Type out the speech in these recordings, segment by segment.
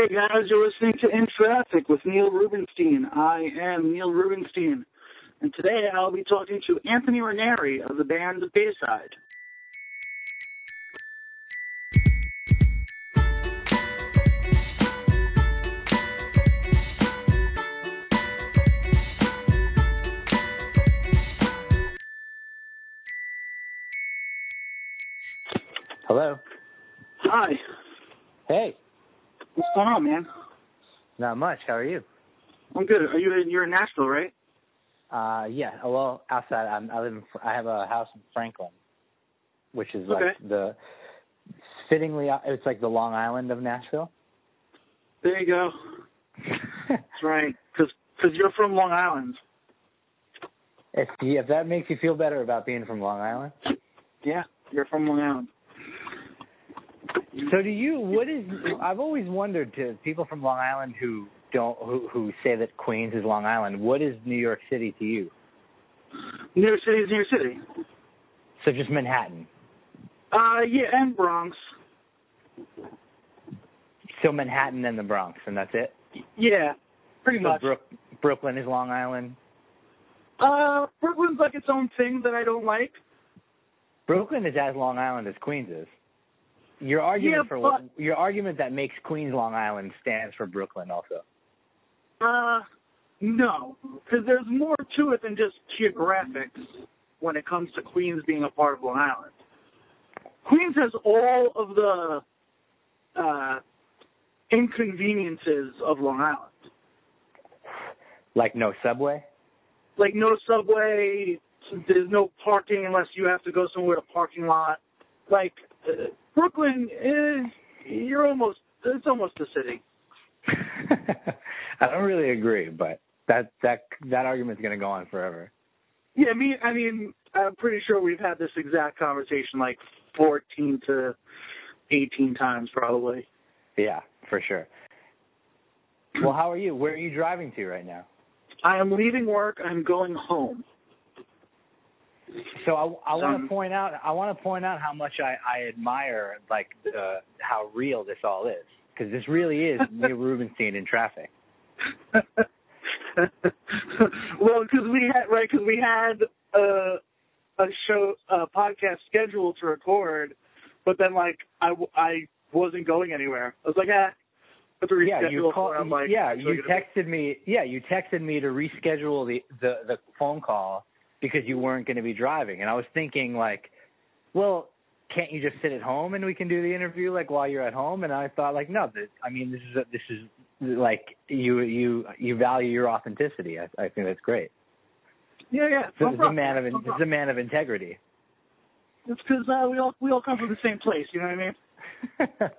Hey guys, you're listening to In Traffic with Neil Rubenstein. I am Neil Rubenstein, and today I'll be talking to Anthony Raneri of the band The Bayside. Hello. Hi, Hey. What's going on, man? Not much. How are you? I'm good. Are you in, you're in Nashville, right? Uh, yeah. Well, outside, I'm, I live. In, I have a house in Franklin, which is like Okay. the fittingly. It's like the Long Island of Nashville. There you go. That's right. Because cause you're from Long Island. if if that makes you feel better about being from Long Island. Yeah, you're from Long Island. So do you? What is? I've always wondered to people from Long Island who don't who who say that Queens is Long Island. What is New York City to you? New York City is New York City. So just Manhattan. Uh, yeah, and Bronx. So Manhattan and the Bronx, and that's it. Yeah, pretty So much. Brook, Brooklyn is Long Island. Uh, Brooklyn's like its own thing that I don't like. Brooklyn is as Long Island as Queens is. Your argument Yeah, for but- your argument that makes Queens Long Island stands for Brooklyn also. Uh, no, because there's more to it than just geographics when it comes to Queens being a part of Long Island. Queens has all of the uh, inconveniences of Long Island, Like no subway. like no subway. There's no parking unless you have to go somewhere to parking lot. Like uh, Brooklyn, is, you're almost it's almost a city. I don't really agree, but that that that argument's going to go on forever. Yeah, me. I mean, I'm pretty sure we've had this exact conversation like 14 to 18 times, probably. Yeah, for sure. Well, how are you? Where are you driving to right now? I am leaving work. I'm going home. So I, I want Um, to point out I want to point out how much I, I admire like uh, how real this all is because this really is Neil Rubenstein in traffic. well, because we had right, because we had a a show, a podcast scheduled to record, but then like I w- I wasn't going anywhere. I was like, ah, have to reschedule. Yeah, you call, like, yeah, you be- texted me. Yeah, you texted me to reschedule the the the phone call because you weren't going to be driving, and I was thinking like, well, can't you just sit at home and we can do the interview like while you're at home? And I thought like, no, this, I mean, this is a, this is like you you you value your authenticity. I, I think that's great. Yeah, yeah. This no is a man of No this is a man of integrity. It's because uh, we all we all come from the same place. You know what I mean?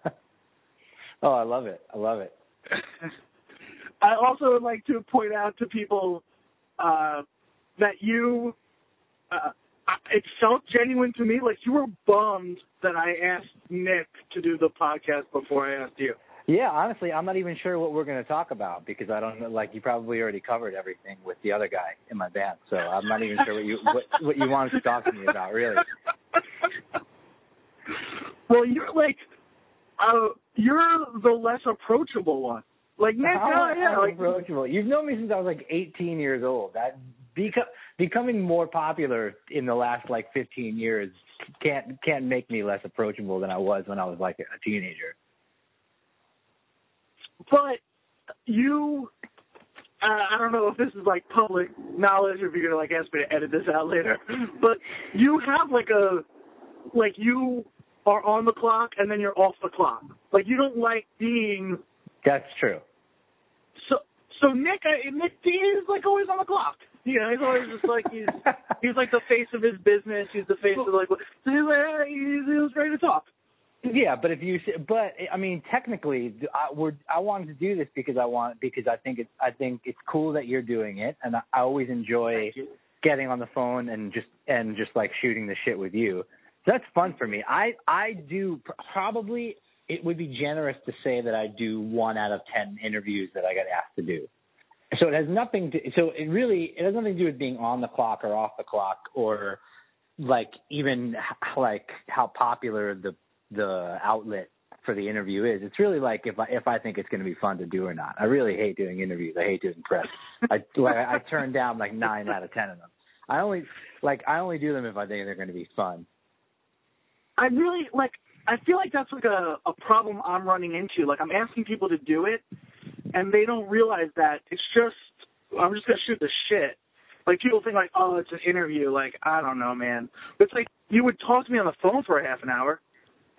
oh, I love it. I love it. I also would like to point out to people uh, that you, uh, it felt genuine to me. Like you were bummed that I asked Nick to do the podcast before I asked you. Yeah, honestly, I'm not even sure what we're going to talk about because I don't know. Like, you probably already covered everything with the other guy in my band, so I'm not even sure what you what, what you wanted to talk to me about, really. well, you're like, uh, you're the less approachable one. Like Nick, How uh, yeah, like approachable. You've known me since I was like 18 years old. That beco- becoming more popular in the last like 15 years can't can't make me less approachable than I was when I was like a teenager. but you uh, I don't know if this is like public knowledge or if you're gonna like ask me to edit this out later. But you have like a like you are on the clock and then you're off the clock. Like you don't like being That's true. so so Nick I, Nick D is like always on the clock. You know, he's always just like he's he's like the face of his business. He's the face of like so he's like uh, he's, he was ready to talk. Yeah, but if you, but I mean, technically, I, we're, I wanted to do this because I want, because I think it's, I think it's cool that you're doing it, and I, I always enjoy getting on the phone and just, and just like shooting the shit with you. So that's fun for me. I, I do probably, it would be generous to say that I do one out of ten interviews that I get asked to do. So it has nothing to, so it really, it has nothing to do with being on the clock or off the clock or like even like how popular the the outlet for the interview is. It's really like if I if I think it's going to be fun to do or not. I really hate doing interviews. I hate doing press. I I turn down like nine out of ten of them. I only like I only do them if I think they're going to be fun. I really like. I feel like that's like a a problem I'm running into. Like I'm asking people to do it, and they don't realize that it's just I'm just gonna shoot the shit. Like people think like, oh, it's an interview. Like I don't know, man. But it's like you would talk to me on the phone for a half an hour,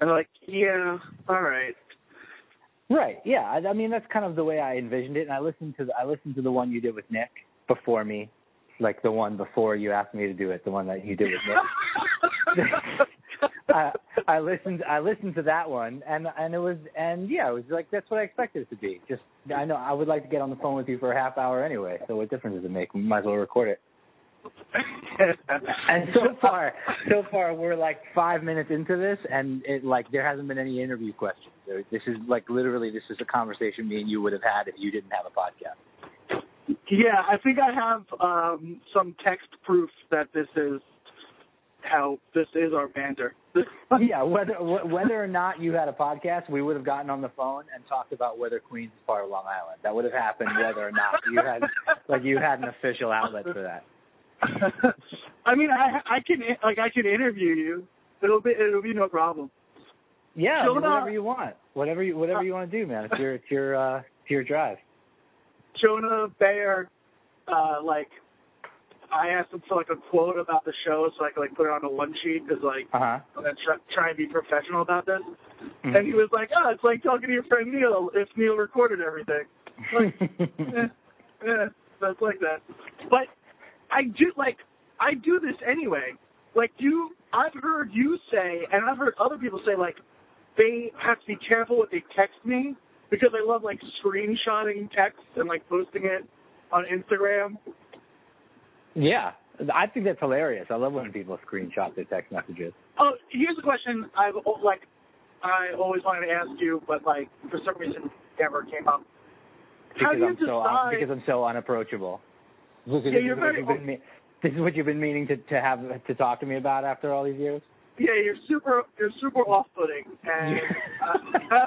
and they're like, yeah, all right. Right. Yeah. I, I mean, that's kind of the way I envisioned it. And I listened to the I listened to the one you did with Nick before me, like the one before you asked me to do it, the one that you did with Nick. I, I listened I listened to that one and and it was and yeah it was like that's what I expected it to be. Just I know I would like to get on the phone with you for a half hour anyway. So what difference does it make? We might as well record it. and so far, so far we're like five minutes into this, and it like there hasn't been any interview questions. This is like literally this is a conversation me and you would have had if you didn't have a podcast. Yeah, I think I have um some text proof that this is how this is our banter. yeah, whether whether or not you had a podcast, we would have gotten on the phone and talked about whether Queens is part of Long Island. That would have happened whether or not you had like you had an official outlet for that. I mean, I I can like I can interview you. It'll be it'll be no problem. Yeah, Jonah, whatever you want, whatever you whatever you want to do, man. It's your it's your uh, it's your drive. Jonah Bayer, uh, like I asked him for like a quote about the show so I could like put it on a one sheet because like uh-huh. I'm gonna try, try and be professional about this. Mm-hmm. And he was like, "Oh, it's like talking to your friend Neil if Neil recorded everything." Like, eh, eh, that's like that. But I do like I do this anyway. Like you, I've heard you say, and I've heard other people say like they have to be careful what they text me because I love like screenshotting text and like posting it on Instagram yeah, I think that's hilarious. I love when people screenshot their text messages. Oh, here's a question I've like I always wanted to ask you, but like for some reason never came up. Because How do you I'm decide? so un- because I'm so unapproachable. Look, yeah, you're very. Me- this is what you've been meaning to to have to talk to me about after all these years. Yeah, you're super you're super off-putting, and uh,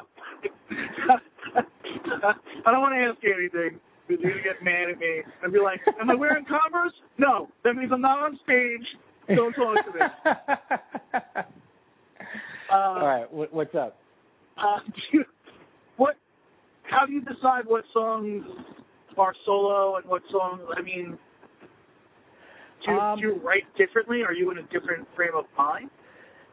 I don't want to ask you anything gonna get mad at me and be like, "Am I wearing Converse? No, that means I'm not on stage. Don't talk to me." uh, All right, what, what's up? Uh, you, what? How do you decide what songs are solo and what songs? I mean, do, um, do you write differently? Are you in a different frame of mind?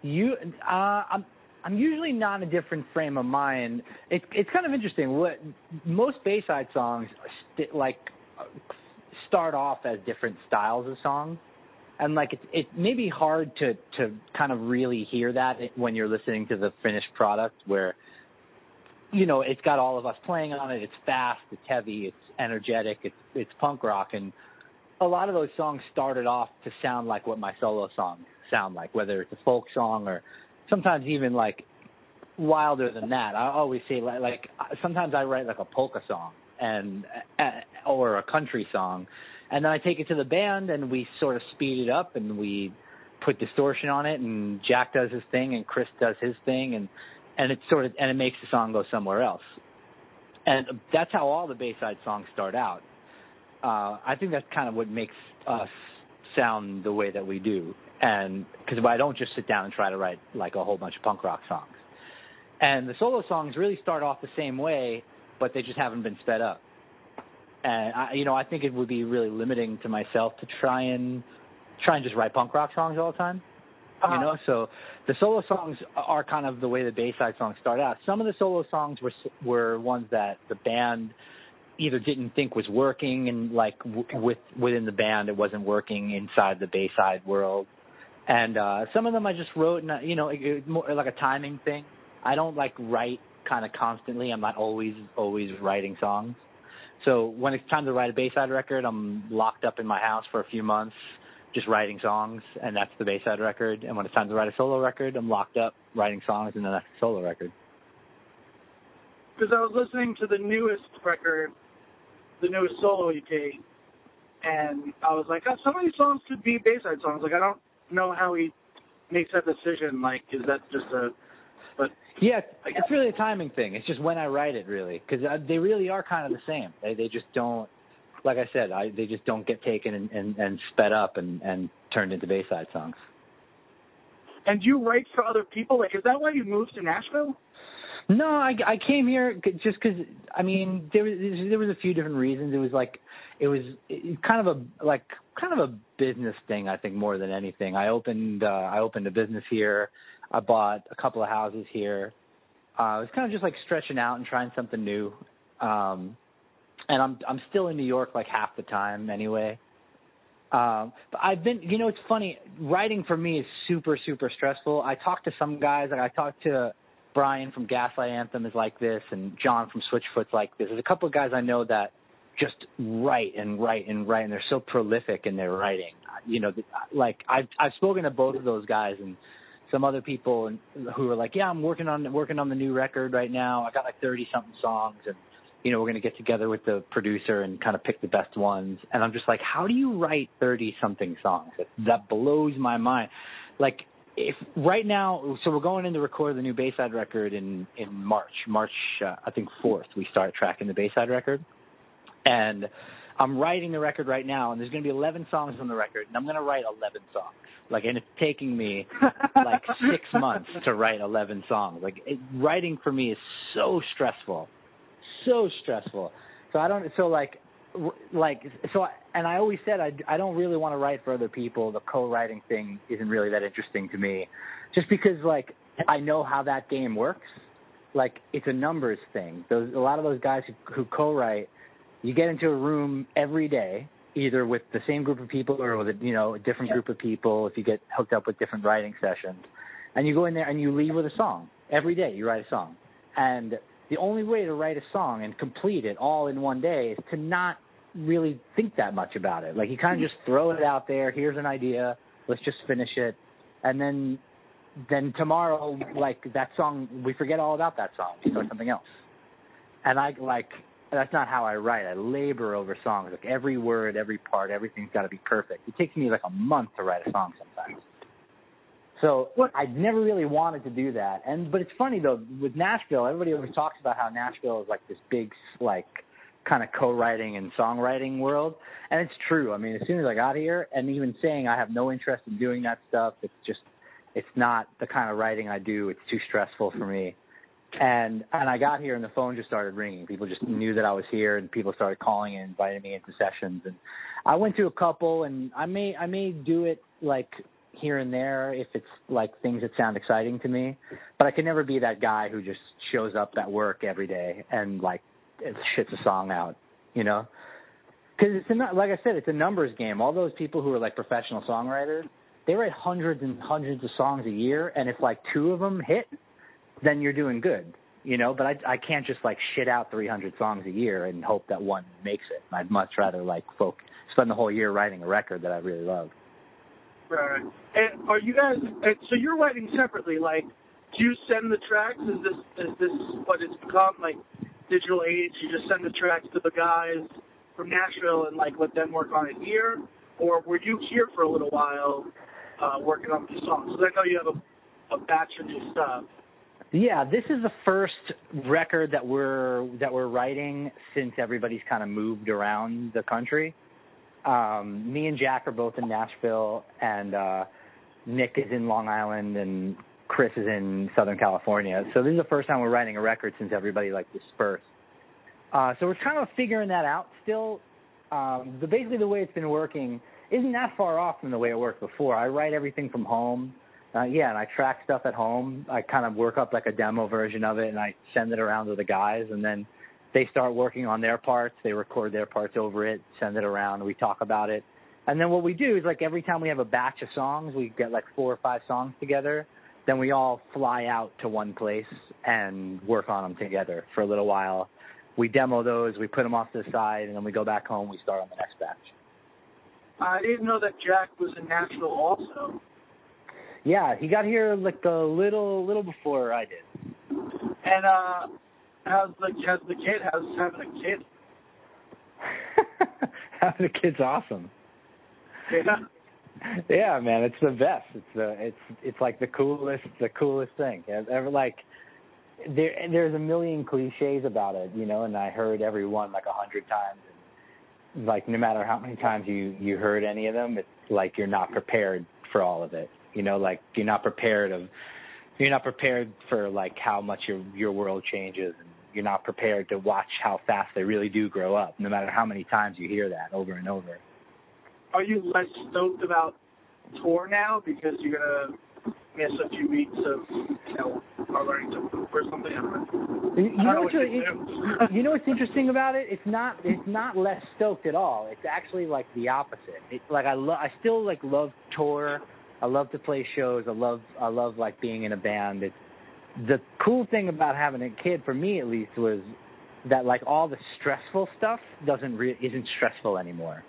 You, uh, I'm I'm usually not in a different frame of mind. It, it's kind of interesting. What most Bayside songs st- like start off as different styles of songs, and like it, it may be hard to to kind of really hear that when you're listening to the finished product, where you know it's got all of us playing on it. It's fast, it's heavy, it's energetic, it's it's punk rock, and a lot of those songs started off to sound like what my solo songs sound like, whether it's a folk song or sometimes even like wilder than that. I always say like, like sometimes I write like a polka song and uh, or a country song, and then I take it to the band and we sort of speed it up and we put distortion on it and Jack does his thing and Chris does his thing and and it sort of and it makes the song go somewhere else. And that's how all the Bayside songs start out. Uh, I think that's kind of what makes us sound the way that we do and because I don't just sit down and try to write like a whole bunch of punk rock songs. And the solo songs really start off the same way, but they just haven't been sped up. And I, you know, I think it would be really limiting to myself to try and try and just write punk rock songs all the time. Uh-huh. You know, so the solo songs are kind of the way the Bayside songs start out. Some of the solo songs were were ones that the band either didn't think was working and like w- with within the band it wasn't working inside the Bayside world and uh some of them I just wrote, and you know, it, more like a timing thing. I don't like write kind of constantly. I'm not always always writing songs. So when it's time to write a Bayside record, I'm locked up in my house for a few months, just writing songs, and that's the Bayside record. And when it's time to write a solo record, I'm locked up writing songs, and then that's the solo record. Because I was listening to the newest record, the newest solo EP, and I was like, oh, some of these songs could be Bayside songs. Like I don't know how he makes that decision. Like, is that just a But yeah, it's really a timing thing. It's just when I write it, really, because uh, they really are kind of the same. They they just don't, like I said, I they just don't get taken and and, and sped up and and turned into Bayside songs. And you write for other people? Like, is that why you moved to Nashville? No, I I came here just because I mean there was there was a few different reasons. It was like it was kind of a like kind of a business thing I think more than anything. I opened uh, I opened a business here. I bought a couple of houses here. Uh, it was kind of just like stretching out and trying something new. Um, and I'm I'm still in New York like half the time anyway. Um, but I've been, you know, it's funny. Writing for me is super, super stressful. I talked to some guys. Like I talked to Brian from Gaslight Anthem is like this, and John from Switchfoot's like this. There's a couple of guys I know that just write and write and write, and they're so prolific in their writing. You know, like I've I've spoken to both of those guys and some other people who are like, yeah, I'm working on working on the new record right now. I got like 30 something songs, and you know, we're going to get together with the producer and kind of pick the best ones. And I'm just like, how do you write 30 something songs? That, that blows my mind. Like if right now, so we're going in to record the new Bayside record in in March. March, uh, I think fourth, we start tracking the Bayside record, and I'm writing the record right now. And there's going to be 11 songs on the record, and I'm going to write 11 songs. Like, and it's taking me like six months to write 11 songs. Like, it, writing for me is so stressful, so stressful. So I don't. So like, like so I, and I always said I I don't really want to write for other people. The co-writing thing isn't really that interesting to me, just because like I know how that game works. Like it's a numbers thing. Those a lot of those guys who, who co-write, you get into a room every day, either with the same group of people or with a, you know a different group of people. If you get hooked up with different writing sessions, and you go in there and you leave with a song every day. You write a song, and the only way to write a song and complete it all in one day is to not really think that much about it. Like you kind of mm-hmm. just throw it out there. Here's an idea. Let's just finish it, and then then tomorrow, like that song, we forget all about that song. We start something else. And I like that's not how I write. I labor over songs. Like every word, every part, everything's got to be perfect. It takes me like a month to write a song sometimes. So what? I never really wanted to do that. And but it's funny though with Nashville, everybody always talks about how Nashville is like this big like kind of co-writing and songwriting world, and it's true. I mean, as soon as I got here, and even saying I have no interest in doing that stuff, it's just it's not the kind of writing I do. It's too stressful for me. And and I got here and the phone just started ringing. People just knew that I was here, and people started calling and inviting me into sessions. And I went to a couple, and I may I may do it like here and there if it's like things that sound exciting to me. But I can never be that guy who just shows up at work every day and like shits a song out, you know? Because it's a, like I said, it's a numbers game. All those people who are like professional songwriters, they write hundreds and hundreds of songs a year, and if like two of them hit, then you're doing good, you know. But I I can't just like shit out 300 songs a year and hope that one makes it. I'd much rather like folk spend the whole year writing a record that I really love. Right. And are you guys? So you're writing separately. Like, do you send the tracks? Is this is this what it's become? Like digital age, you just send the tracks to the guys from Nashville and like let them work on it here, or were you here for a little while uh, working on the songs? Because I know you have a, a batch of new stuff. Yeah, this is the first record that we're that we're writing since everybody's kind of moved around the country um, me and Jack are both in Nashville, and uh, Nick is in Long Island, and Chris is in Southern California. So this is the first time we're writing a record since everybody like dispersed. Uh, so we're kind of figuring that out still. Um, but basically, the way it's been working isn't that far off from the way it worked before. I write everything from home. Uh, yeah, and I track stuff at home. I kind of work up like a demo version of it, and I send it around to the guys, and then they start working on their parts, they record their parts over it, send it around, we talk about it. And then what we do is like every time we have a batch of songs, we get like four or five songs together, then we all fly out to one place and work on them together for a little while. We demo those, we put them off to the side, and then we go back home, we start on the next batch. I didn't know that Jack was in Nashville also. Yeah, he got here like a little little before I did. And uh how's the how's the kid? How's having a kid? having a kid's awesome. Yeah. yeah, man, it's the best. It's the it's it's like the coolest the coolest thing. Ever like there there's a million cliches about it, you know, and I heard every one like a hundred times. And like no matter how many times you you heard any of them, it's like you're not prepared for all of it. You know, like you're not prepared of you're not prepared for like how much your your world changes and you're not prepared to watch how fast they really do grow up no matter how many times you hear that over and over are you less stoked about tour now because you're gonna miss a few weeks of you know learning to poop or something? You, you know, what's really, you know what's interesting about it? It's not it's not less stoked at all. It's actually like the opposite. It's like I love I still like love tour. I love to play shows. I love I love like being in a band. It's the cool thing about having a kid for me at least was that like all the stressful stuff doesn't re- isn't stressful anymore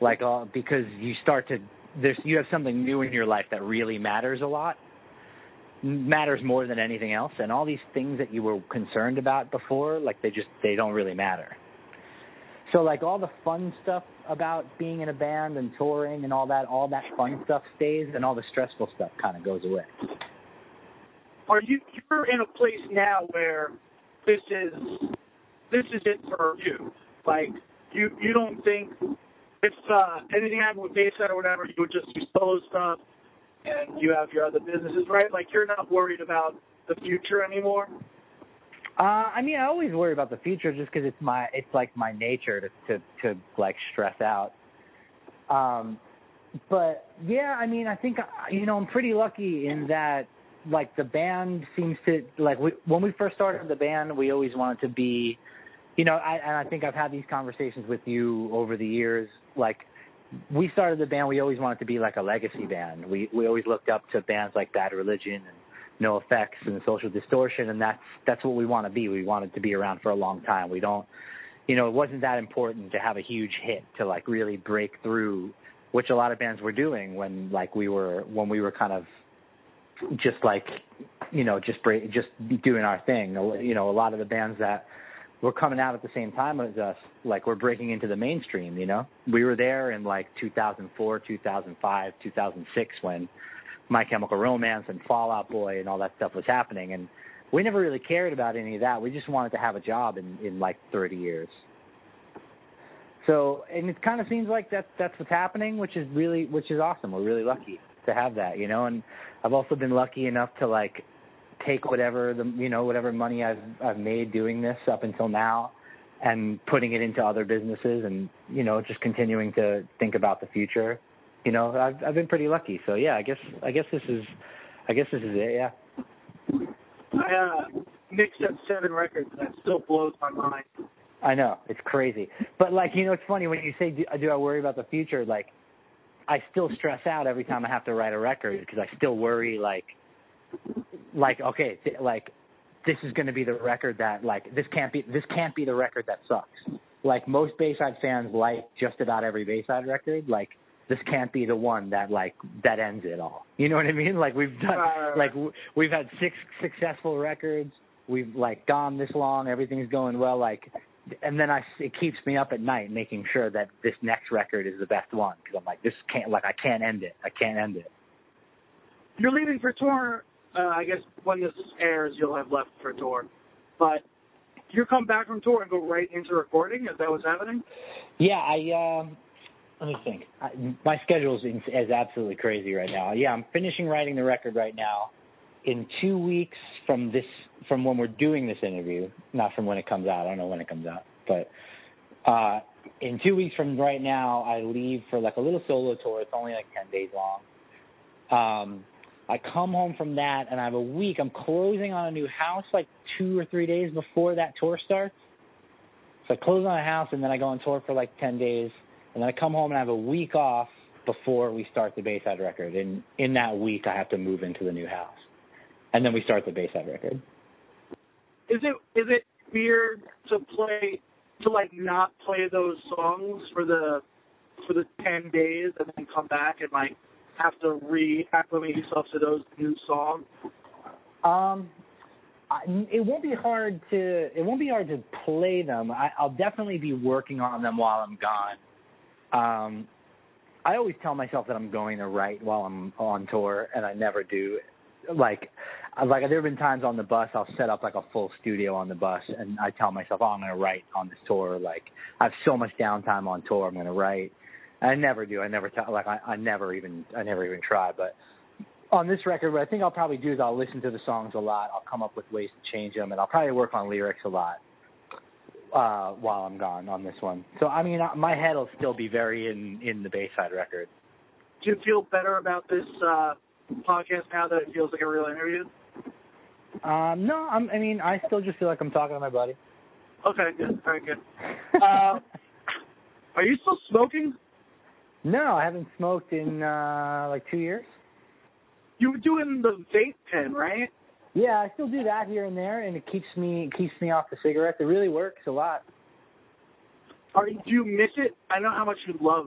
like all because you start to there's you have something new in your life that really matters a lot matters more than anything else and all these things that you were concerned about before like they just they don't really matter so like all the fun stuff about being in a band and touring and all that all that fun stuff stays and all the stressful stuff kind of goes away are you you're in a place now where this is this is it for you like you you don't think if uh, anything happened with Bayside or whatever, you would just do solo stuff, and you have your other businesses, right? Like you're not worried about the future anymore. Uh, I mean, I always worry about the future just because it's my it's like my nature to to to like stress out. Um, but yeah, I mean, I think you know I'm pretty lucky in that like the band seems to like we, when we first started the band, we always wanted to be you know, I, and I think I've had these conversations with you over the years. Like, we started the band, we always wanted to be like a legacy band. We we always looked up to bands like Bad Religion and NOFX and Social Distortion, and that's that's what we want to be. We wanted to be around for a long time. We don't, you know, it wasn't that important to have a huge hit to like really break through, which a lot of bands were doing when like we were when we were kind of just like, you know, just break, just doing our thing. You know, a lot of the bands that were coming out at the same time as us, like we're breaking into the mainstream, you know? We were there in like 2004, 2005, 2006 when My Chemical Romance and Fall Out Boy and all that stuff was happening and we never really cared about any of that. We just wanted to have a job in in like 30 years. So, and it kind of seems like that that's what's happening, which is really which is awesome. We're really lucky to have that, you know, and I've also been lucky enough to like take whatever the you know whatever money I've I've made doing this up until now and putting it into other businesses and you know just continuing to think about the future. You know, I've I've been pretty lucky. So yeah, I guess I guess this is I guess this is it. Yeah. I uh, mixed up seven records and that still blows my mind. I know it's crazy, but like you know, it's funny when you say, do, "Do I worry about the future?" Like, I still stress out every time I have to write a record because I still worry like like okay, th- like this is going to be the record that like this can't be this can't be the record that sucks. Like most Bayside fans like just about every Bayside record, like this can't be the one that like that ends it all. You know what I mean? Like we've done like we've had six successful records. We've like gone this long, everything's going well like and then I it keeps me up at night making sure that this next record is the best one because I'm like this can't like I can't end it. I can't end it. You're leaving for tour uh, I guess when this airs, you'll have left for tour. But you come back from tour and go right into recording? Is that what's happening? Yeah, I. Um, let me think. I, my schedule is, is absolutely crazy right now. Yeah, I'm finishing writing the record right now. In two weeks from this, from when we're doing this interview, not from when it comes out. I don't know when it comes out, but uh, in two weeks from right now, I leave for like a little solo tour. It's only like ten days long. Um, I come home from that and I have a week. I'm closing on a new house like two or three days before that tour starts. So I close on a house and then I go on tour for like 10 days. And then I come home and I have a week off before we start the Bayside record. And in that week, I have to move into the new house. And then we start the Bayside record. Is it is it weird to play to like not play those songs for the for the ten days and then come back and like have to reacclimate yourself to those new songs? Um, it won't be hard to it won't be hard to play them. I, I'll definitely be working on them while I'm gone. Um, I always tell myself that I'm going to write while I'm on tour, and I never do. Like, like there have been times on the bus I'll set up like a full studio on the bus, and I tell myself, oh, I'm going to write on this tour. Like, I have so much downtime on tour, I'm going to write. I never do. I never tell. Like, I, I never even, I never even try. But on this record, what I think I'll probably do is I'll listen to the songs a lot. I'll come up with ways to change them, and I'll probably work on lyrics a lot uh, while I'm gone on this one. So I mean, my head will still be very in in the Bayside record. Do you feel better about this uh, podcast now that it feels like a real interview? Um, no, I'm, I mean, I still just feel like I'm talking to my buddy. Okay, good, very good. Uh, are you still smoking? No, I haven't smoked in uh like two years. You were doing the vape pen, right? Yeah, I still do that here and there, and it keeps me it keeps me off the cigarettes. It really works a lot. Are you? do you miss it? I know how much you love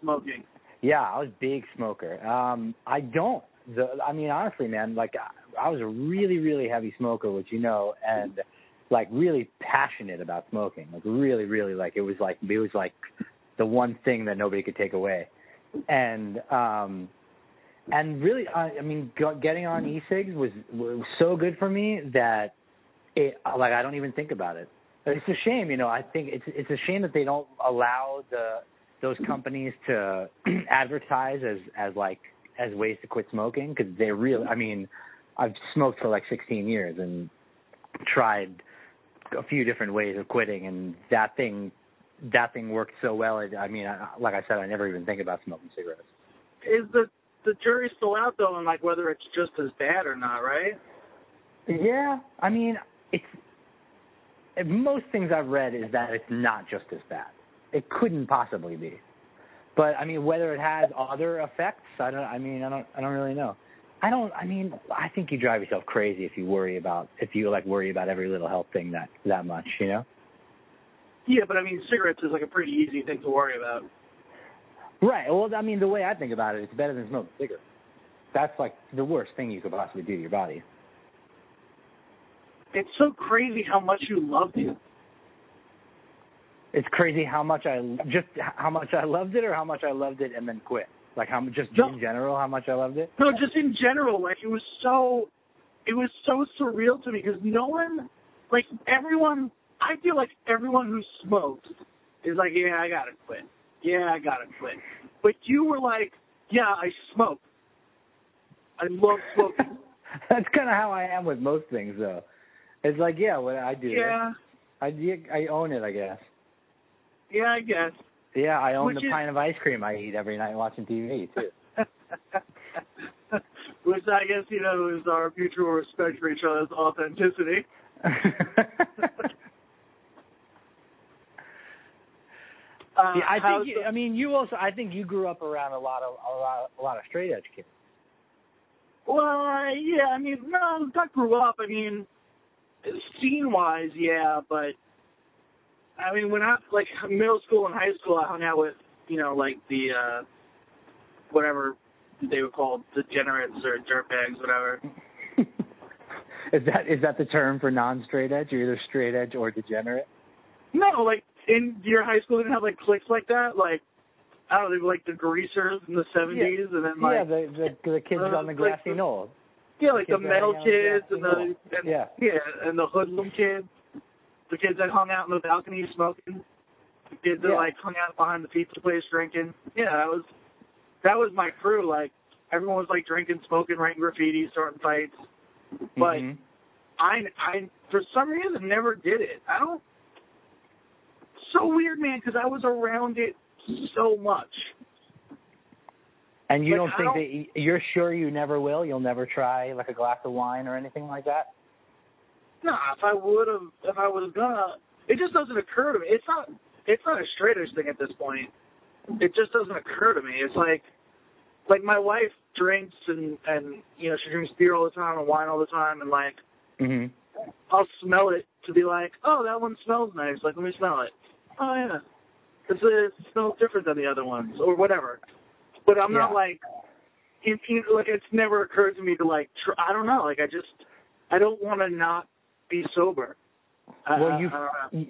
smoking. Yeah, I was a big smoker. Um, I don't. The, I mean, honestly, man, like I, I was a really, really heavy smoker, which you know, and like really passionate about smoking. Like really, really, like it was like it was like the one thing that nobody could take away. And um and really, I, I mean, getting on mm-hmm. e-cigs was was so good for me that it like I don't even think about it. It's a shame, you know. I think it's it's a shame that they don't allow the those mm-hmm. companies to advertise as as like as ways to quit smoking because they really. Mm-hmm. I mean, I've smoked for like 16 years and tried a few different ways of quitting, and that thing that thing worked so well. I mean, I, like I said, I never even think about smoking cigarettes. Is the the jury's still out though on like whether it's just as bad or not, right? Yeah, I mean, it's most things I've read is that it's not just as bad. It couldn't possibly be. But I mean, whether it has other effects, I don't. I mean, I don't. I don't really know. I don't. I mean, I think you drive yourself crazy if you worry about if you like worry about every little health thing that that much. You know. Yeah, but I mean, cigarettes is like a pretty easy thing to worry about. Right. Well, I mean, the way I think about it, it's better than smoking cigarettes. That's like the worst thing you could possibly do to your body. It's so crazy how much you loved it. It's crazy how much I just how much I loved it, or how much I loved it and then quit. Like how just no, in general, how much I loved it. No, just in general. Like it was so, it was so surreal to me because no one, like everyone, I feel like everyone who smokes is like, yeah, I gotta quit yeah, I gotta quit. But you were like, yeah, I smoke. I love smoking. That's kind of how I am with most things, though. It's like, yeah, what I do. Yeah. I I own it, I guess. Yeah, I guess. Yeah, I own the is... pine of ice cream I eat every night watching TV too. Which I guess you know is our mutual respect for each other's authenticity. Uh, yeah, I think. You, I mean, you also. I think you grew up around a lot of a lot, a lot of straight edge kids. Well, yeah. I mean, no, I grew up. I mean, scene wise, yeah, but I mean, when I like middle school and high school, I hung out with you know like the uh whatever they were called, degenerates or dirtbags, whatever. is that is that the term for non-straight edge? You're either straight edge or degenerate. No, like in your high school didn't have like cliques like that, like I don't know, like the greasers in the seventies, yeah. and then like yeah, the the, the kids uh, on the grassy like, knoll. Yeah, like the metal kids and the and, yeah yeah, and the hoodlum kids, the kids that hung out in the balcony smoking, the kids that yeah. like hung out behind the pizza place drinking. Yeah, that was that was my crew. Like everyone was like drinking, smoking, writing graffiti, starting fights, but. Mm-hmm. I I for some reason never did it. I don't so weird, man, because I was around it so much. And you like, don't think don't, that you're sure you never will? You'll never try like a glass of wine or anything like that? Nah, if I would have, if I was gonna, it just doesn't occur to me. It's not, it's not a straight edge thing at this point. It just doesn't occur to me. It's like, like my wife drinks and and you know she drinks beer all the time and wine all the time and like, mm-hmm. I'll smell it to be like, oh, that one smells nice. Like, let me smell it oh yeah, it's, it smells different than the other ones or whatever. But I'm yeah. not like, it, it, like it's never occurred to me to like, tr- I don't know, like I just, I don't want to not be sober. Well, I, you, I, you,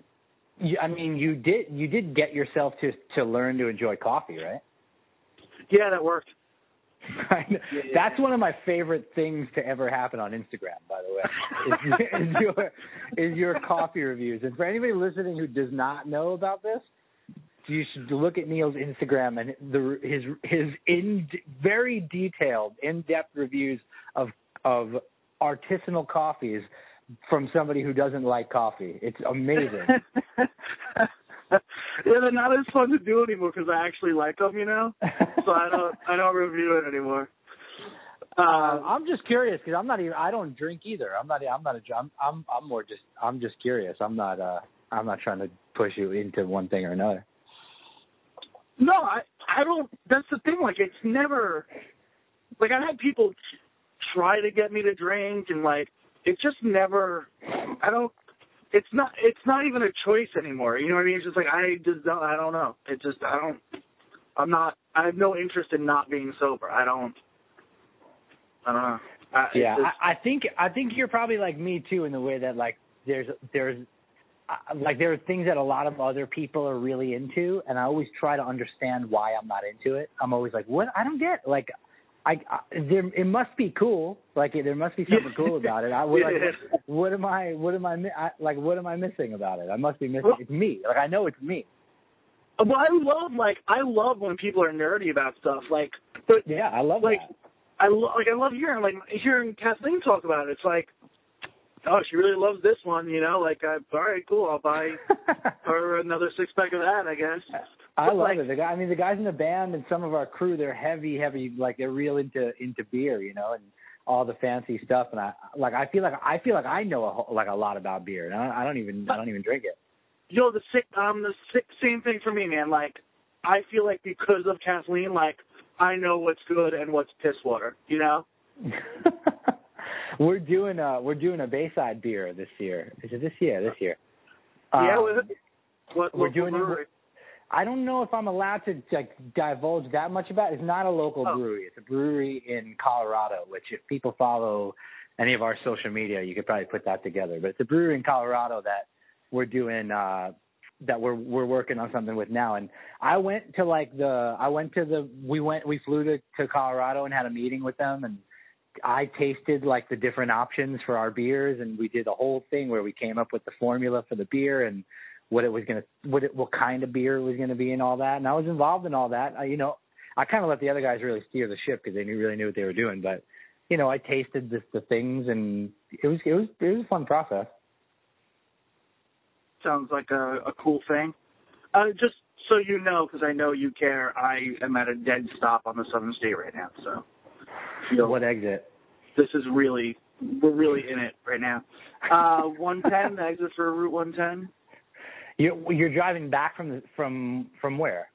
you, I mean, you did, you did get yourself to to learn to enjoy coffee, right? Yeah, that worked. That's one of my favorite things to ever happen on Instagram, by the way, is, is your is your coffee reviews. And for anybody listening who does not know about this, you should look at Neil's Instagram and the his his in very detailed, in depth reviews of of artisanal coffees from somebody who doesn't like coffee. It's amazing. yeah, they're not as fun to do anymore because I actually like them, you know. so I don't I don't review it anymore. Uh, I'm just curious because I'm not even I don't drink either. I'm not I'm not a I'm I'm I'm more just I'm just curious. I'm not uh I'm not trying to push you into one thing or another. No, I I don't. That's the thing. Like it's never like I've had people try to get me to drink and like it's just never. I don't it's not it's not even a choice anymore. You know what I mean? It's just like I just don't I don't know. It just I don't I'm not I have no interest in not being sober. I don't I don't know. I, yeah, just, I, I think I think you're probably like me too in the way that like there's there's uh, like there are things that a lot of other people are really into, and I always try to understand why I'm not into it. I'm always like, what? I don't get like I, I there it must be cool. Like there must be something cool about it. I would like what, what am I what am I, I like what am I missing about it? I must be missing. It's me. Like I know it's me. Uh, well, I love like I love when people are nerdy about stuff. Like, but yeah, I love like that. I lo- like I love hearing like hearing Kathleen talk about it. It's like, oh, she really loves this one. You know, like I, all right, cool. I'll buy her another six pack of that. I guess. I love like, it. The guy, I mean, the guys in the band and some of our crew, they're heavy, heavy. Like they're real into into beer, you know, and all the fancy stuff. And I like, I feel like I feel like I know a, whole- like a lot about beer, and I, I don't even I don't even drink it. Yo, the sick, um, the sick, same thing for me, man. Like, I feel like because of Kathleen, like, I know what's good and what's piss water. You know? we're doing a we're doing a Bayside beer this year. Is it this year? This year. yeah. Um, What, what, we're doing brewery? I don't know if I'm allowed to like divulge that much about. it. It's not a local Oh. brewery. It's a brewery in Colorado. Which, if people follow any of our social media, you could probably put that together. But it's a brewery in Colorado that we're doing. uh that we're we're working on something with now and I went to like the I went to the we went we flew to to Colorado and had a meeting with them and I tasted like the different options for our beers and we did a whole thing where we came up with the formula for the beer and what it was going to what it, what kind of beer it was going to be and all that and I was involved in all that I, you know I kind of let the other guys really steer the ship because they knew really knew what they were doing but you know I tasted the, the things and it was it was it was a fun process Sounds like a, a cool thing. Uh, just so you know, because I know you care, I am at a dead stop on the Southern State right now. So, you know, what exit this is really, we're really in it right now. Uh, 110, the exit for Route 110. You you're driving back from the, from from where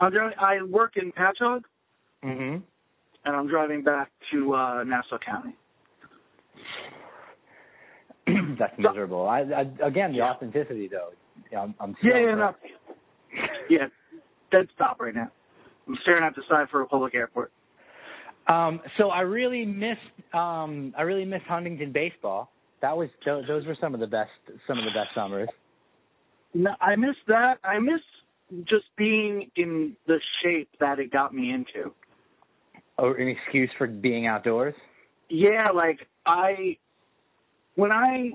I'm driving, I work in Patchogue, mhm and I'm driving back to uh, Nassau County. That's miserable. I, I again the Yeah. authenticity though. Yeah, I'm, I'm Yeah, yeah, no. Yeah, dead stop right now. I'm staring at the sign for a public airport. Um, so I really missed um, I really missed Huntington baseball. That was those, those were some of the best some of the best summers. No, I miss that. I miss just being in the shape that it got me into. Or an excuse for being outdoors. Yeah, like I, when I,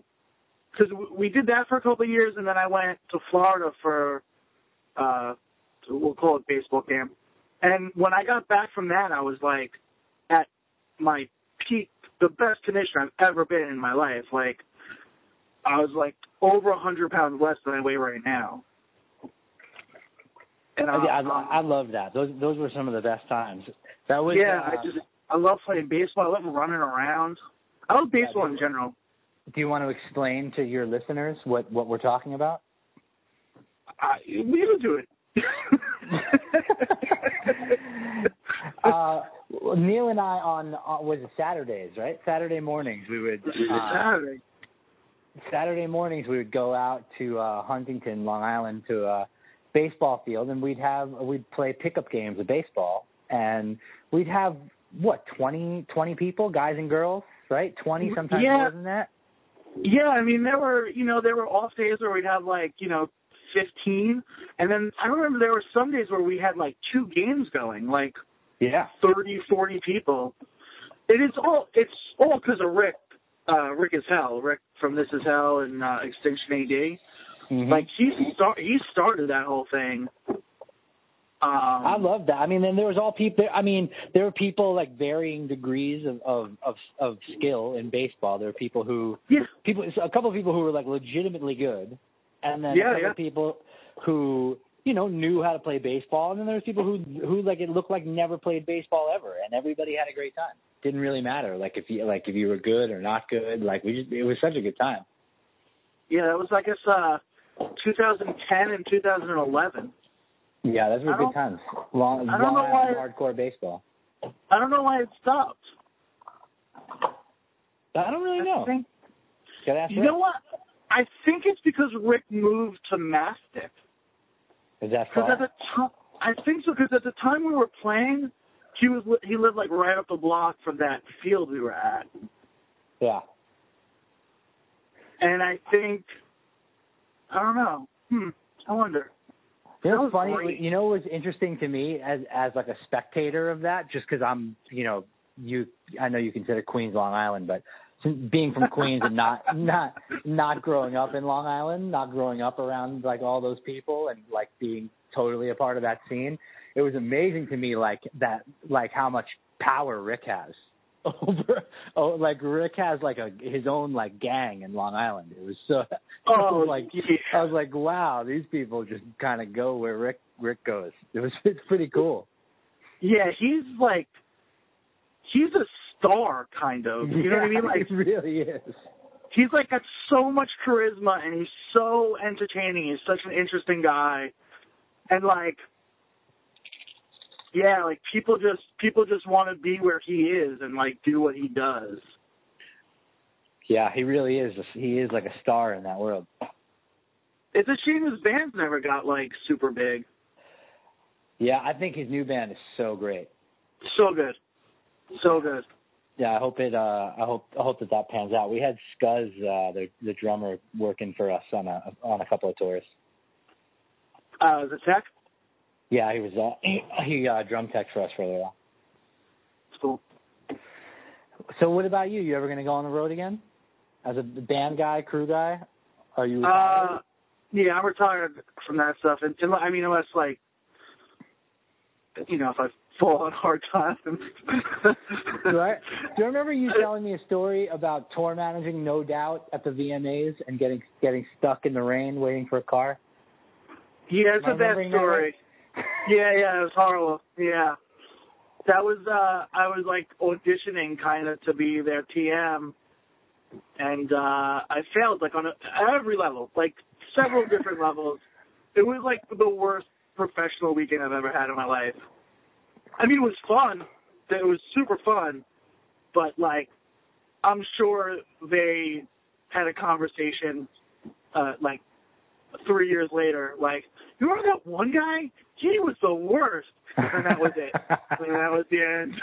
because we did that for a couple of years, and then I went to Florida for, uh, we'll call it baseball camp. And when I got back from that, I was like at my peak, the best condition I've ever been in my life. Like I was like over a hundred pounds less than I weigh right now. And I, I, um, I love that. Those those were some of the best times. That was yeah, uh, I just I love playing baseball. I love running around. I love baseball in general. Do you want to explain to your listeners what what we're talking about? I, we can do it. uh, Neil and I on uh, was it Saturdays, right? Saturday mornings we would uh, Saturday. Saturday mornings we would go out to uh Huntington, Long Island to a baseball field and we'd have we'd play pickup games of baseball and we'd have what, 20 20 people, guys and girls, right? 20 sometimes Yeah. more than that. Yeah, I mean there were you know there were off days where we'd have like you know fifteen, and then I remember there were some days where we had like two games going. Like Yeah. thirty, forty people. It is all it's all because of Rick. Uh, Rick is hell. Rick from This Is Hell and uh, Extinction AD. Mhm. Like he start he started that whole thing. Um, I love that. I mean, then there was all people. I mean, there were people like varying degrees of of of, of skill in baseball. There were people who yeah, people, a couple of people who were like legitimately good, and then Yeah, a couple yeah. of people who you know knew how to play baseball, and then there was people who who like it looked like never played baseball ever, and everybody had a great time. Didn't really matter like if you like if you were good or not good. Like we just it was such a good time. yeah. It was I guess uh, 2010 and 2011. Yeah, those were I good times. Long, I don't know long why- hardcore baseball. I don't know why it stopped. I don't really I know. think Gotta ask you Rick. know what? I think it's because Rick moved to Mastic. Is that Because far? at the time, I think so. Because at the time we were playing, he was he lived like right up the block from that field we were at, Yeah. and I think I don't know. Hmm. I wonder. You know, was funny. great. You know, what was interesting to me as as like a spectator of that, just because I'm, you know, you. I know you consider Queens Long Island, but since being from Queens and not not not growing up in Long Island, not growing up around like all those people and like being totally a part of that scene, it was amazing to me like that like how much power Rick has over oh like Rick has like a his own like gang in Long Island. It was so Oh, was like yeah. I was like, wow, these people just kind of go where Rick Rick goes. It was it's pretty cool. Yeah, he's like he's a star, kind of. You know what I mean? Like it really is. he's like got so much charisma and he's so entertaining. He's such an interesting guy, and like, yeah, like people just people just want to be where he is and like do what he does. Yeah, he really is. He is like a star in that world. It's a shame his band's never got like super big. Yeah, I think his new band is so great. So good, so good. Yeah, I hope it. uh I hope I hope that that pans out. We had Scuzz, uh, the the drummer, working for us on a on a couple of tours. Uh, the tech, Yeah, he was. Uh, he he uh, drum tech for us for a little while. cool. So, what about you? You ever going to go on the road again, as a band guy, crew guy? Are you? Uh, yeah, I'm retired from that stuff, and and, I mean, unless like, you know, if I fall on hard times. Do I, do you remember you telling me a story about tour managing No Doubt at the VMAs and getting getting stuck in the rain waiting for a car? Yeah, it's a bad remembering that story. Yeah, yeah, it was horrible. Yeah. That was uh I was like auditioning kind of to be their TM and uh I failed like on a, every level, like several different levels. It was like the worst professional weekend I've ever had in my life. I mean, it was fun. It was super fun, but like I'm sure they had a conversation uh like three years later, like, you remember that one guy? He was the worst. And that was it. and that was the end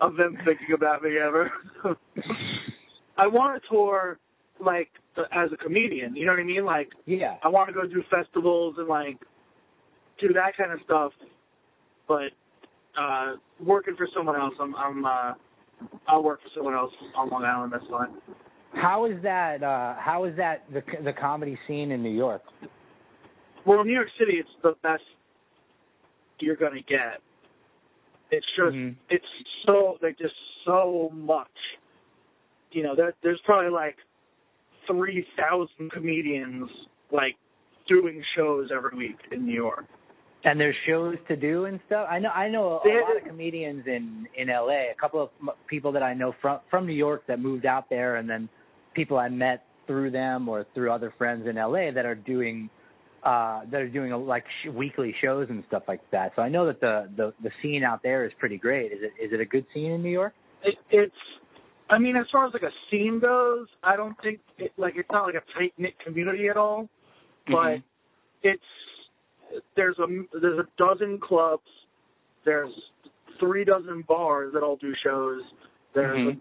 of them thinking about me ever. I want to tour, like, as a comedian. You know what I mean? Like, yeah. I want to go do festivals and, like, do that kind of stuff. But uh working for someone else, I'm, I'm uh, I'll work for someone else on Long Island. That's fine. How is that? uh How is that the the comedy scene in New York? Well, in New York City, it's the best you're gonna get. It's just, Mhm. it's so like just so much. You know, there, there's probably like three thousand comedians like doing shows every week in New York. And there's shows to do and stuff. I know I know a, a lot of comedians in in LA. A couple of people that I know from from New York that moved out there, and then people I met through them or through other friends in LA that are doing uh that are doing like sh- weekly shows and stuff like that. So I know that the the the scene out there is pretty great. Is it is it a good scene in New York? It, it's, I mean, as far as like a scene goes, I don't think it like it's not like a tight knit community at all. But Mhm. it's there's a there's a dozen clubs, there's three dozen bars that all do shows. There's Mhm.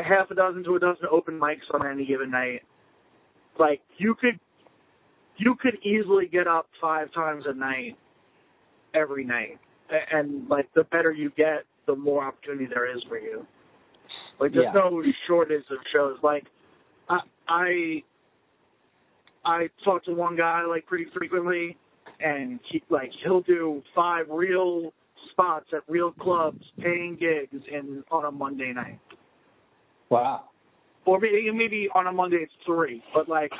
Half a dozen to a dozen open mics on any given night. Like you could you could easily get up five times a night every night. And like the better you get, the more opportunity there is for you. Like there's Yeah. no shortage of shows. Like I I I talk to one guy like pretty frequently and he like he'll do five real spots at real clubs, paying gigs in on a Monday night. Wow. Or maybe maybe on a Monday it's three. But like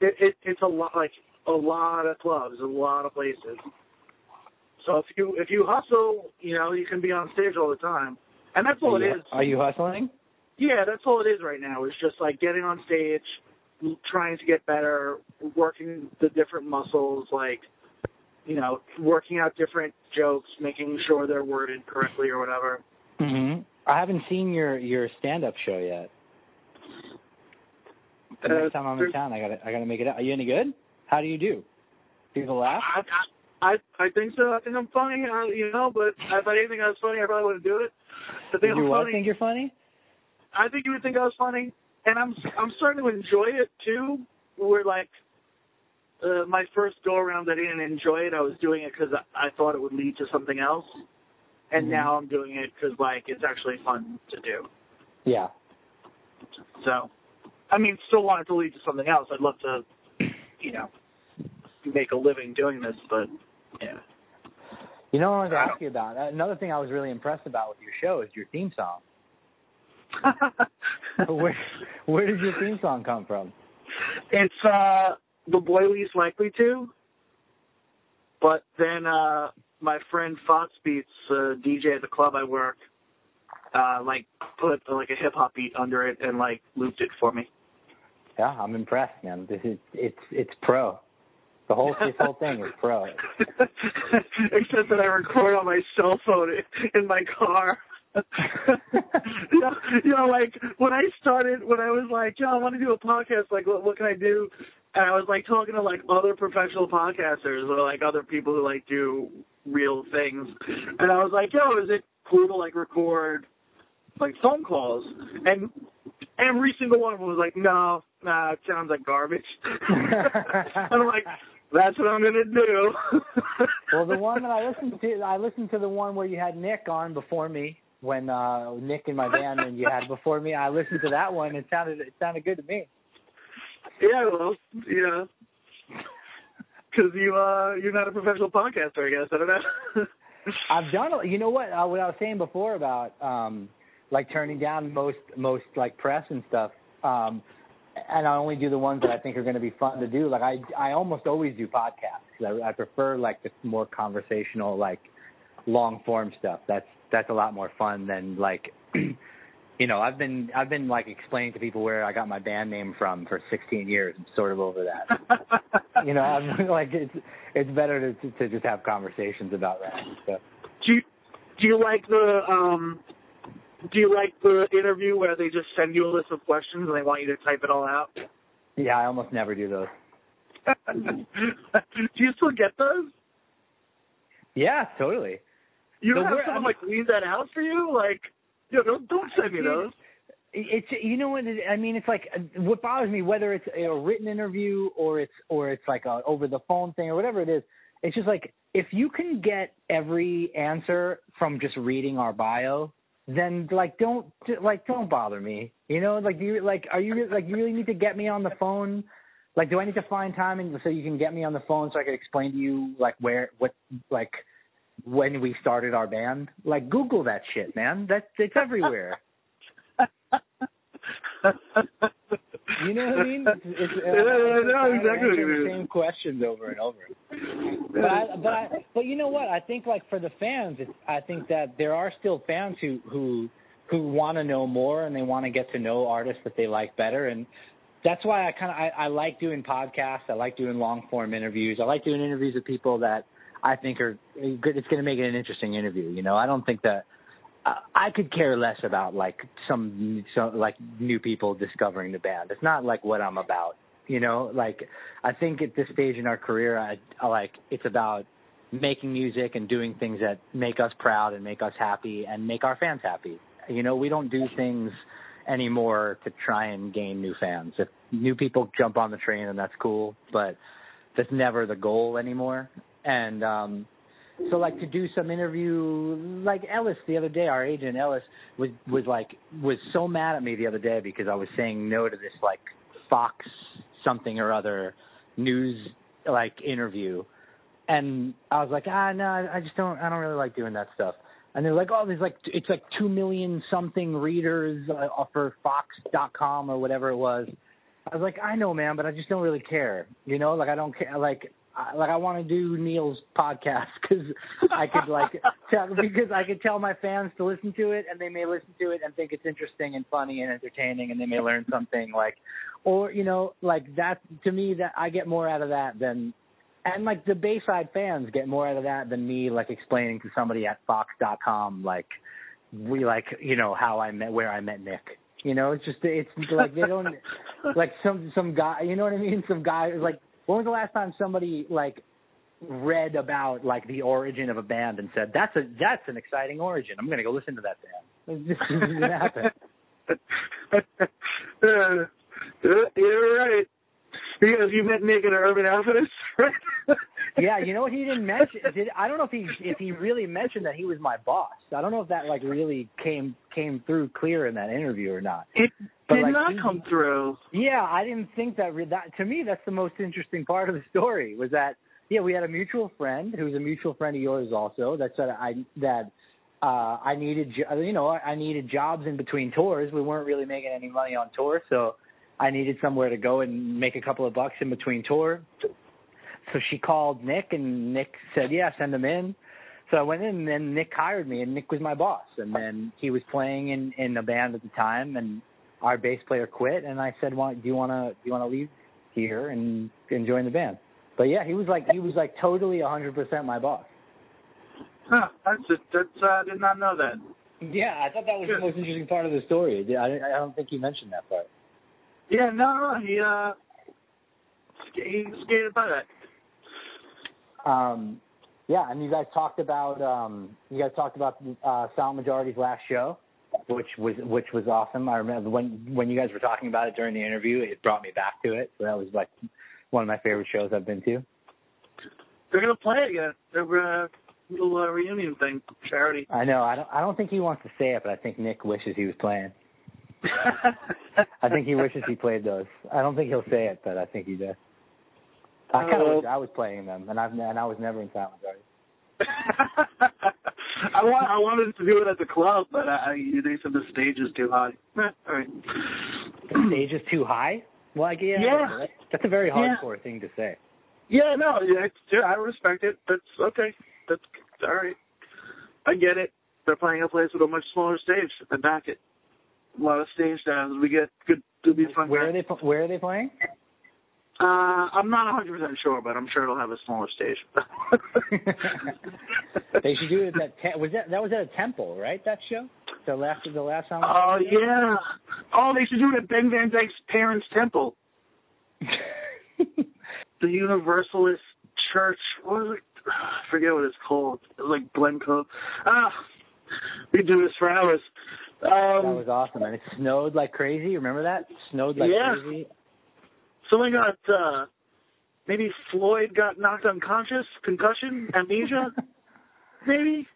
it, it it's a lot like a lot of clubs, a lot of places. So if you if you hustle, you know, you can be on stage all the time. And that's all are it you, is. Are you hustling? Yeah, that's all it is right now. It's just like getting on stage, trying to get better, working the different muscles, like you know, working out different jokes, making sure they're worded correctly or whatever. Mhm. I haven't seen your your stand up show yet. The Uh, next time I'm in town, I gotta I gotta make it. out. Are you any good? How do you do? People laugh. I, I I think so. I think I'm funny, uh, you know. But if I didn't think I was funny, I probably wouldn't do it. I think Did I'm you what? funny. Think you're funny? I think you would think I was funny, and I'm I'm starting to enjoy it too. Where like uh, my first go around, I didn't enjoy it. I was doing it because I, I thought it would lead to something else, and Mhm. now I'm doing it because like it's actually fun to do. Yeah. So, I mean, still want it to lead to something else. I'd love to, you know, make a living doing this, but yeah. You know what I wanted to ask you about? Another thing I was really impressed about with your show is your theme song. where where did your theme song come from? It's uh the boy least likely to. But then uh my friend Fox Beats, uh, DJ at the club I work, uh like put like a hip hop beat under it and like looped it for me. Yeah, I'm impressed, man. This is it's it's pro. The whole this whole thing is pro. Except that I record on my cell phone in my car. you, know, you know, like when I started, when I was like, "Yo, I want to do a podcast. Like, what, what can I do?" And I was like talking to like other professional podcasters or like other people who like do real things, and I was like, "Yo, is it cool to like record like phone calls?" And every single one of them was like, "No, nah, it sounds like garbage." and I'm like, "That's what I'm gonna do." well, the one that I listened to, I listened to the one where you had Nick on before me when uh Nick and my band and you had before me. I listened to that one. It sounded it sounded good to me. Yeah, well, yeah. Because you uh you're not a professional podcaster, I guess. I don't know. I've done. a- You know what? Uh, what I was saying before about um like turning down most most like press and stuff. Um and I only do the ones that I think are going to be fun to do. Like I I almost always do podcasts. I, I prefer like the more conversational like long form stuff. That's that's a lot more fun than like you know, I've been I've been like explaining to people where I got my band name from for 16 years. I'm sort of over that. you know, I'm like it's it's better to to just have conversations about that. stuff. do you do you like the um do you like the interview where they just send you a list of questions and they want you to type it all out? Yeah, I almost never do those. do you still get those? Yeah, totally. You The have someone like leave that out for you? Like, yo, don't don't send me those. It's you know what it, I mean. It's like what bothers me, whether it's a written interview or it's or it's like a over the phone thing or whatever it is. It's just like if you can get every answer from just reading our bio, then like don't like don't bother me. You know, like do you like are you like you really need to get me on the phone? Like, do I need to find time and so you can get me on the phone so I can explain to you like where what like when we started our band? Like, Google that shit, man. That it's everywhere. You know what I mean? It's, it's, Yeah, I know exactly what answering you the same questions over and over. But I, but I, but you know what? I think like for the fans, it's, I think that there are still fans who who who want to know more and they want to get to know artists that they like better, and that's why I kind of I, I like doing podcasts. I like doing long form interviews. I like doing interviews with people that I think are. It's going to make it an interesting interview. You know, I don't think that. I I could care less about like some, some like new people discovering the band. It's not like what I'm about, you know. Like I think at this stage in our career, I, I like it's about making music and doing things that make us proud and make us happy and make our fans happy. You know, we don't do things anymore to try and gain new fans. If new people jump on the train, then that's cool, but that's never the goal anymore. And um so like to do some interview like Ellis the other day, our agent Ellis was was like was so mad at me the other day because I was saying no to this like Fox something or other news like interview. And I was like, ah, no, I just don't, I don't really like doing that stuff. And they're like, oh, there's like, it's like two million something readers uh, for Fox.com or whatever it was. I was like, I know, man, but I just don't really care. You know, like I don't care. Like, like I want to do Neil's podcast because I could like tell because I could tell my fans to listen to it and they may listen to it and think it's interesting and funny and entertaining and they may learn something like, or you know, like that to me that I get more out of that than and like the Bayside fans get more out of that than me like explaining to somebody at Fox.com like we like you know how I met where I met Nick. You know, it's just it's like they don't like some some guy. You know what I mean? Some guy like when was the last time somebody like read about like the origin of a band and said that's a that's an exciting origin. I'm gonna go listen to that band. It just doesn't happen. uh, you're right. Because you met Nick in an Urban Outfitters, right? Yeah, you know what he didn't mention? Did, I don't know if he if he really mentioned that he was my boss. I don't know if that like really came came through clear in that interview or not. It but did like, not he, come through. Yeah, I didn't think that. That to me, that's the most interesting part of the story was that yeah, we had a mutual friend who was a mutual friend of yours also that said I that uh I needed you know I needed jobs in between tours. We weren't really making any money on tour, so I needed somewhere to go and make a couple of bucks in between tour. So she called Nick, and Nick said, "Yeah, send him in." So I went in, and then Nick hired me, and Nick was my boss. And then he was playing in in a band at the time, and our bass player quit, and I said, "Want do you want to do you want to leave here and and join the band?" But yeah, he was like he was like totally a 100% my boss. Huh, that's just, that's uh, I did not know that. Yeah, I thought that was Good. the most interesting part of the story. I I don't think you mentioned that part. Yeah, no, he uh, he skated by that. Um, yeah, and you guys talked about um, you guys talked about uh, Silent Majority's last show, which was which was awesome. I remember when when you guys were talking about it during the interview, it brought me back to it. So that was like one of my favorite shows I've been to. They're gonna play it again. They're uh, little uh, reunion thing, charity. I know. I don't. I don't think he wants to say it, but I think Nick wishes he was playing. I think he wishes he played those. I don't think he'll say it, but I think he does. I kind of wish I was playing them, and I've and I was never in Silent Majority. I want I wanted to do it at the club, but I, they said the stage is too high. Eh, all right. The stage is too high. Well, like, yeah, yeah. that's a very hardcore yeah. thing to say. Yeah, no, yeah, I respect it. That's okay. That's all right. I get it. They're playing a place with a much smaller stage than back it a lot of stage times. We get good. to be fun. Where are they? Where are they playing? Uh, I'm not 100 percent sure, but I'm sure it'll have a smaller stage. they should do it at te- was that that was at a temple, right? That show, the last the last time. Oh uh, yeah. Oh, they should do it at Ben Van Dyke's parents' temple. the Universalist Church. What was it? I forget what it's called. It was like Glencoe. Ah, we do this for hours. Um, that was awesome, and it snowed like crazy. Remember that? It snowed like yeah. crazy. Someone got uh maybe Floyd got knocked unconscious, concussion, amnesia, maybe.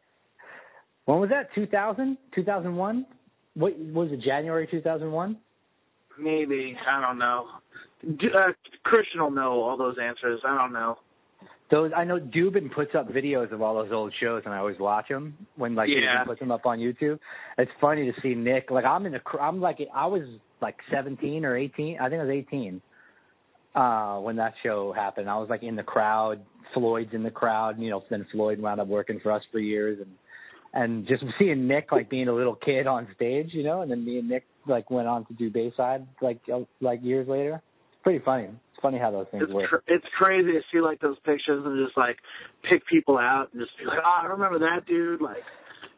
When was that? 2000? 2001? What was it? January 2001? Maybe I don't know. Uh, Christian will know all those answers. I don't know those I know Dubin puts up videos of all those old shows, and I always watch them when like yeah. Dubin puts them up on YouTube. It's funny to see Nick. Like I'm in the I'm like I was like 17 or 18. I think I was 18 uh when that show happened. I was like in the crowd. Floyd's in the crowd. You know, then Floyd wound up working for us for years, and and just seeing Nick like being a little kid on stage, you know, and then me and Nick like went on to do Bayside like like years later. It's pretty funny It's funny how those things it's work. Cr- it's crazy to see like those pictures and just like pick people out and just be like, oh, I remember that dude. Like,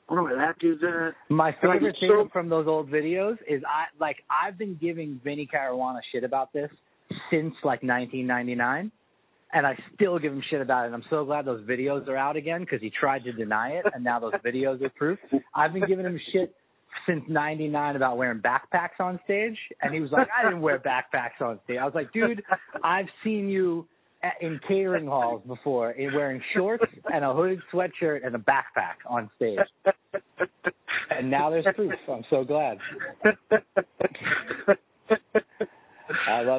I remember that dude's in. My favorite thing so... from those old videos is I like I've been giving Vinnie Caruana shit about this since like 1999. And I still give him shit about it. And I'm so glad those videos are out again because he tried to deny it, and now those videos are proof. I've been giving him shit since '99 about wearing backpacks on stage, and he was like, "I didn't wear backpacks on stage." I was like, "Dude, I've seen you in catering halls before in wearing shorts and a hooded sweatshirt and a backpack on stage. And now there's proof. I'm so glad.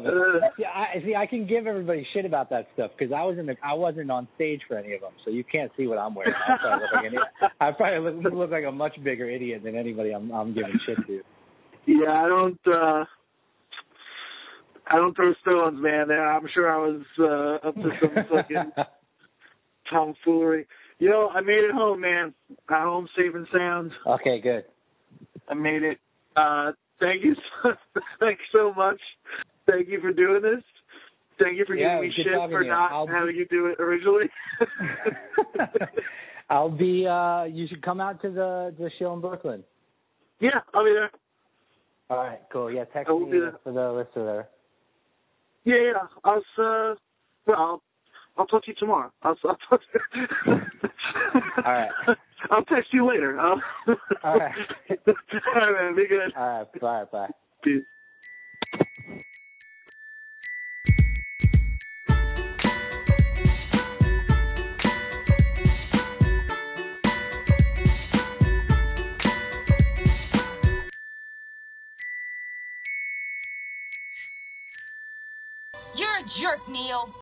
I love it. Yeah, I see. I can give everybody shit about that stuff because I was in the I wasn't on stage for any of them, so you can't see what I'm wearing. I probably look like, an, I probably look, look like a much bigger idiot than anybody I'm I'm giving shit to. Yeah, I don't. uh I don't throw stones, man. I'm sure I was uh, up to some fucking tomfoolery. Yo, I made it home, man. Got home safe and sound. Okay, good. I made it. Uh, thank you, so, thanks so much. Thank you for doing this. Thank you for Yeah, giving me shit for you. not I'll having you do it originally. I'll be. uh You should come out to the the show in Brooklyn. yeah, I'll be there. All right, cool. Yeah, text me be there. for the lister there. Yeah, yeah. I'll uh, well, I'll, I'll talk to you tomorrow. I'll, I'll talk. To you. All right. I'll text you later. I'll... All right. All right, man. Be good. All right, bye, bye. Peace. Jerk, Neil.